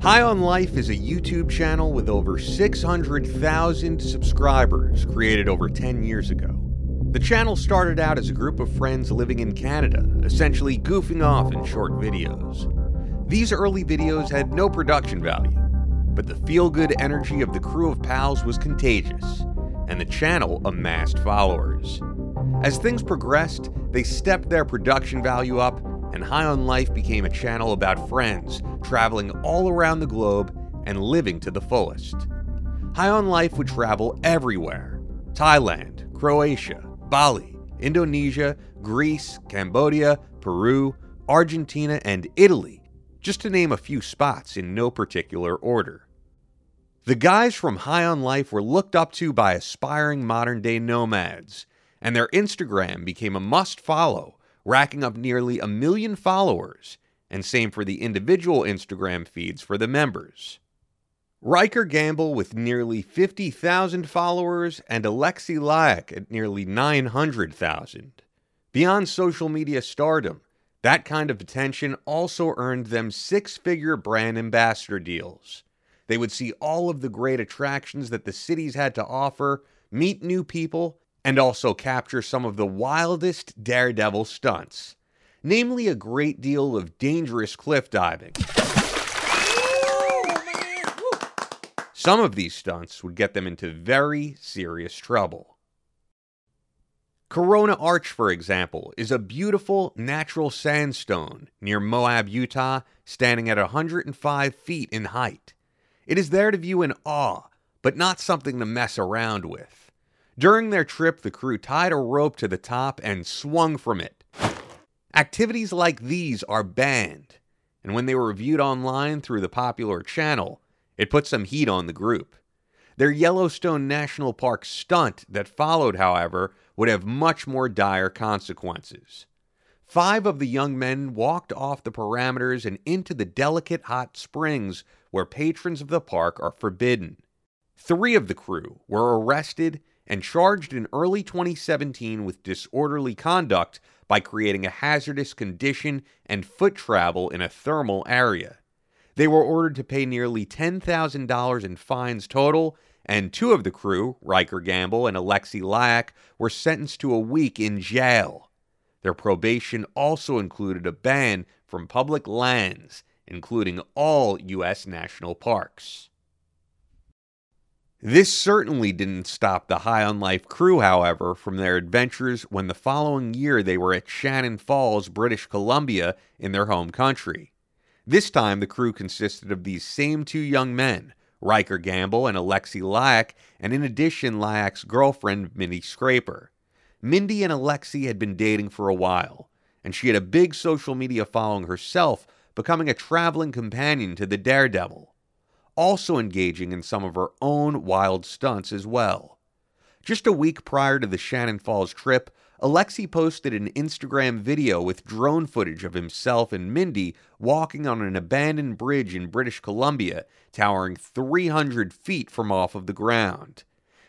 High on Life is a YouTube channel with over 600,000 subscribers created over 10 years ago. The channel started out as a group of friends living in Canada, essentially goofing off in short videos. These early videos had no production value, but the feel good energy of the crew of pals was contagious, and the channel amassed followers. As things progressed, they stepped their production value up, and High on Life became a channel about friends traveling all around the globe and living to the fullest. High on Life would travel everywhere Thailand, Croatia, Bali, Indonesia, Greece, Cambodia, Peru, Argentina, and Italy, just to name a few spots in no particular order. The guys from High on Life were looked up to by aspiring modern day nomads, and their Instagram became a must follow, racking up nearly a million followers, and same for the individual Instagram feeds for the members. Ryker Gamble with nearly 50,000 followers and Alexey Lyakh at nearly 900,000. Beyond social media stardom, that kind of attention also earned them six figure brand ambassador deals. They would see all of the great attractions that the cities had to offer, meet new people, and also capture some of the wildest daredevil stunts, namely a great deal of dangerous cliff diving. Some of these stunts would get them into very serious trouble. Corona Arch, for example, is a beautiful natural sandstone near Moab, Utah, standing at 105 feet in height. It is there to view in awe, but not something to mess around with. During their trip, the crew tied a rope to the top and swung from it. Activities like these are banned, and when they were viewed online through the popular channel, it put some heat on the group. Their Yellowstone National Park stunt that followed, however, would have much more dire consequences. Five of the young men walked off the parameters and into the delicate hot springs where patrons of the park are forbidden. Three of the crew were arrested and charged in early 2017 with disorderly conduct by creating a hazardous condition and foot travel in a thermal area. They were ordered to pay nearly $10,000 in fines total, and two of the crew, Ryker Gamble and Alexey Lyakh, were sentenced to a week in jail. Their probation also included a ban from public lands, including all U.S. national parks. This certainly didn't stop the High on Life crew, however, from their adventures when the following year they were at Shannon Falls, British Columbia, in their home country. This time, the crew consisted of these same two young men, Ryker Gamble and Alexey Lyakh, and in addition, Lyakh's girlfriend, Mindy Scraper. Mindy and Alexey had been dating for a while, and she had a big social media following herself, becoming a traveling companion to the Daredevil, also engaging in some of her own wild stunts as well. Just a week prior to the Shannon Falls trip, Alexey posted an Instagram video with drone footage of himself and Mindy walking on an abandoned bridge in British Columbia, towering 300 feet from off of the ground.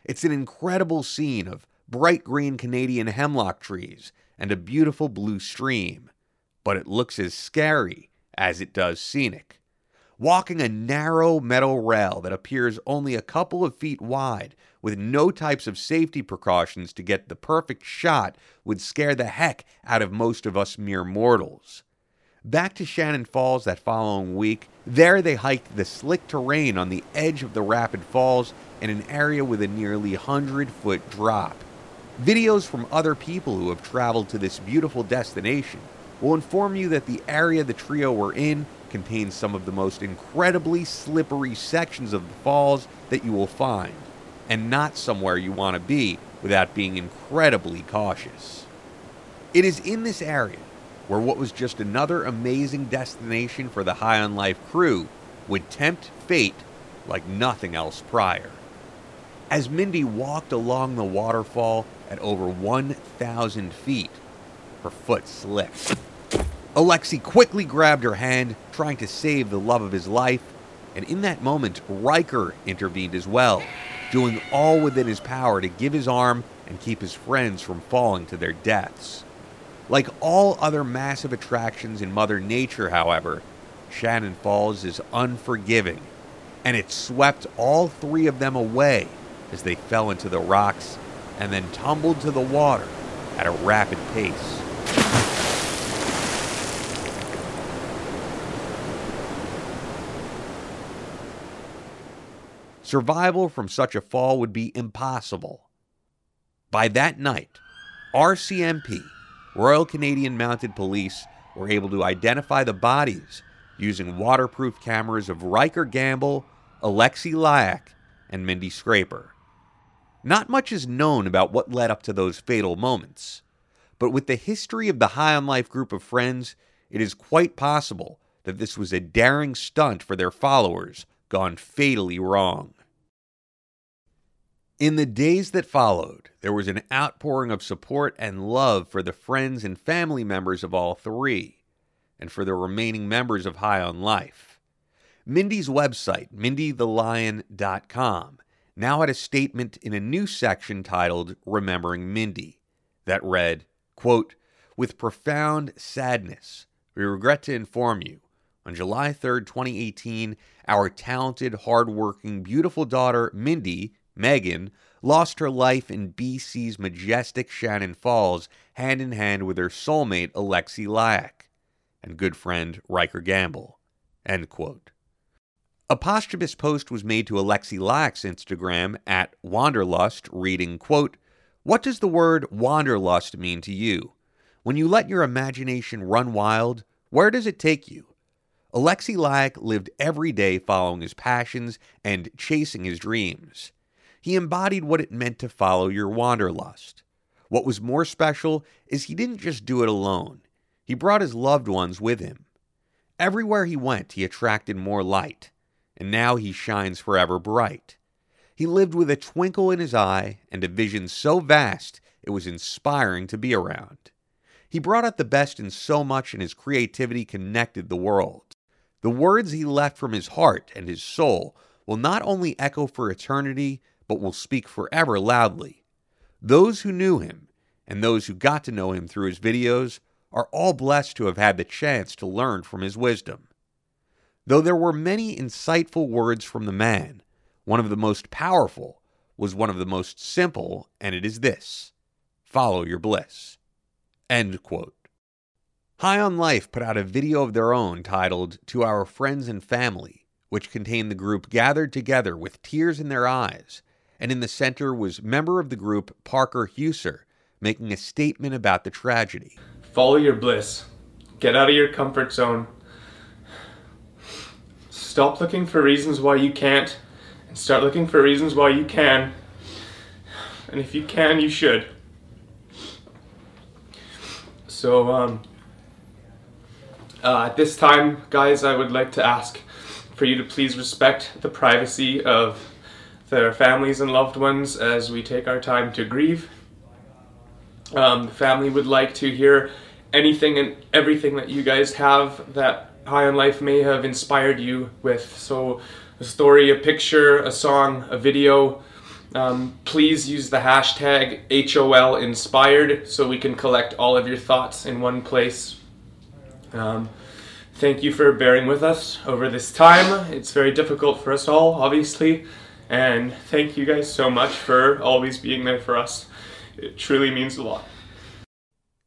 It's an incredible scene of bright green Canadian hemlock trees and a beautiful blue stream, but it looks as scary as it does scenic walking a narrow metal rail that appears only a couple of feet wide with no types of safety precautions to get the perfect shot would scare the heck out of most of us mere mortals. Back to Shannon Falls that following week, there they hiked the slick terrain on the edge of the rapid falls in an area with a nearly 100 foot drop. Videos from other people who have traveled to this beautiful destination will inform you that the area the trio were in contains some of the most incredibly slippery sections of the falls that you will find, and not somewhere you want to be without being incredibly cautious. It is in this area where what was just another amazing destination for the High on Life crew would tempt fate like nothing else prior. As Mindy walked along the waterfall at over 1,000 feet, her foot slipped. Alexey quickly grabbed her hand, trying to save the love of his life, and in that moment, Ryker intervened as well, doing all within his power to give his arm and keep his friends from falling to their deaths. Like all other massive attractions in Mother Nature, however, Shannon Falls is unforgiving, and it swept all three of them away as they fell into the rocks and then tumbled to the water at a rapid pace. Survival from such a fall would be impossible. By that night, RCMP, Royal Canadian Mounted Police, were able to identify the bodies using waterproof cameras of Ryker Gamble, Alexey Lyakh, and Mindy Scraper. Not much is known about what led up to those fatal moments, but with the history of the High on Life group of friends, it is quite possible that this was a daring stunt for their followers gone fatally wrong. In the days that followed, there was an outpouring of support and love for the friends and family members of all three, and for the remaining members of High on Life. Mindy's website, mindythelion.com, now had a statement in a new section titled Remembering Mindy that read, quote, With profound sadness, we regret to inform you on July 3rd, 2018, our talented, hardworking, beautiful daughter, Mindy, Megan, lost her life in BC's majestic Shannon Falls, hand in hand with her soulmate, Alexey Lyakh, and good friend, Ryker Gamble. A posthumous post was made to Alexey Lyakh's Instagram at Wanderlust, reading, quote, What does the word wanderlust mean to you? When you let your imagination run wild, where does it take you? Alexey Lyakh lived every day following his passions and chasing his dreams. He embodied what it meant to follow your wanderlust. What was more special is he didn't just do it alone, he brought his loved ones with him. Everywhere he went, he attracted more light, and now he shines forever bright. He lived with a twinkle in his eye and a vision so vast it was inspiring to be around. He brought out the best in so much, and his creativity connected the world. The words he left from his heart and his soul will not only echo for eternity, but will speak forever loudly. Those who knew him and those who got to know him through his videos are all blessed to have had the chance to learn from his wisdom. Though there were many insightful words from the man, one of the most powerful was one of the most simple, and it is this follow your bliss. End quote. High on Life put out a video of their own titled To Our Friends and Family, which contained the group gathered together with tears in their eyes and in the center was member of the group Parker Heuser making a statement about the tragedy. Follow your bliss. Get out of your comfort zone. Stop looking for reasons why you can't and start looking for reasons why you can. And if you can, you should. So, um, uh, at this time, guys, I would like to ask for you to please respect the privacy of their families and loved ones as we take our time to grieve. Um, the family would like to hear anything and everything that you guys have that High on Life may have inspired you with. So, a story, a picture, a song, a video. Um, please use the hashtag HOL inspired so we can collect all of your thoughts in one place. Um, thank you for bearing with us over this time. It's very difficult for us all, obviously. And thank you guys so much for always being there for us. It truly means a lot.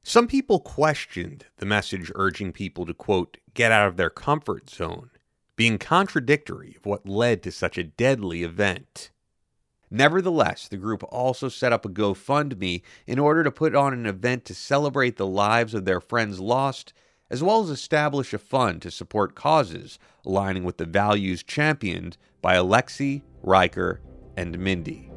Some people questioned the message urging people to, quote, get out of their comfort zone, being contradictory of what led to such a deadly event. Nevertheless, the group also set up a GoFundMe in order to put on an event to celebrate the lives of their friends lost, as well as establish a fund to support causes aligning with the values championed by Alexey Ryker, and Mindy.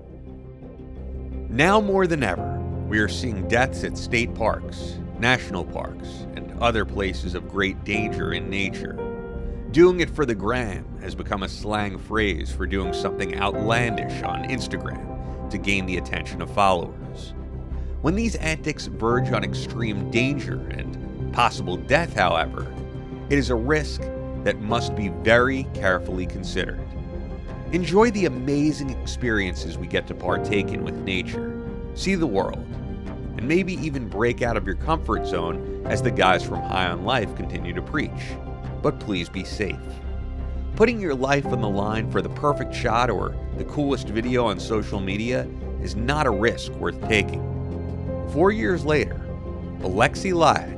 Now more than ever, we are seeing deaths at state parks, national parks, and other places of great danger in nature. Doing it for the gram has become a slang phrase for doing something outlandish on Instagram to gain the attention of followers. When these antics verge on extreme danger and possible death, however, it is a risk that must be very carefully considered. Enjoy the amazing experiences we get to partake in with nature, see the world, and maybe even break out of your comfort zone as the guys from High on Life continue to preach. but please be safe. Putting your life on the line for the perfect shot or the coolest video on social media is not a risk worth taking. Four years later, Alexey Lyakh,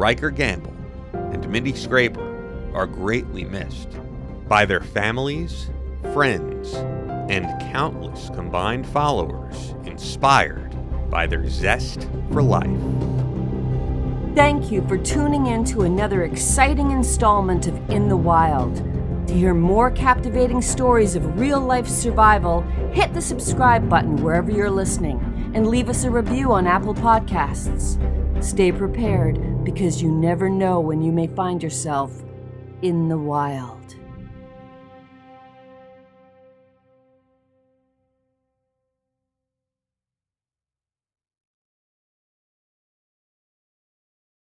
Ryker Gamble, and Mindy Scraper are greatly missed by their families, friends, and countless combined followers inspired by their zest for life. Thank you for tuning in to another exciting installment of In the Wild. To hear more captivating stories of real life survival, hit the subscribe button wherever you're listening and leave us a review on Apple Podcasts. Stay prepared because you never know when you may find yourself in the wild.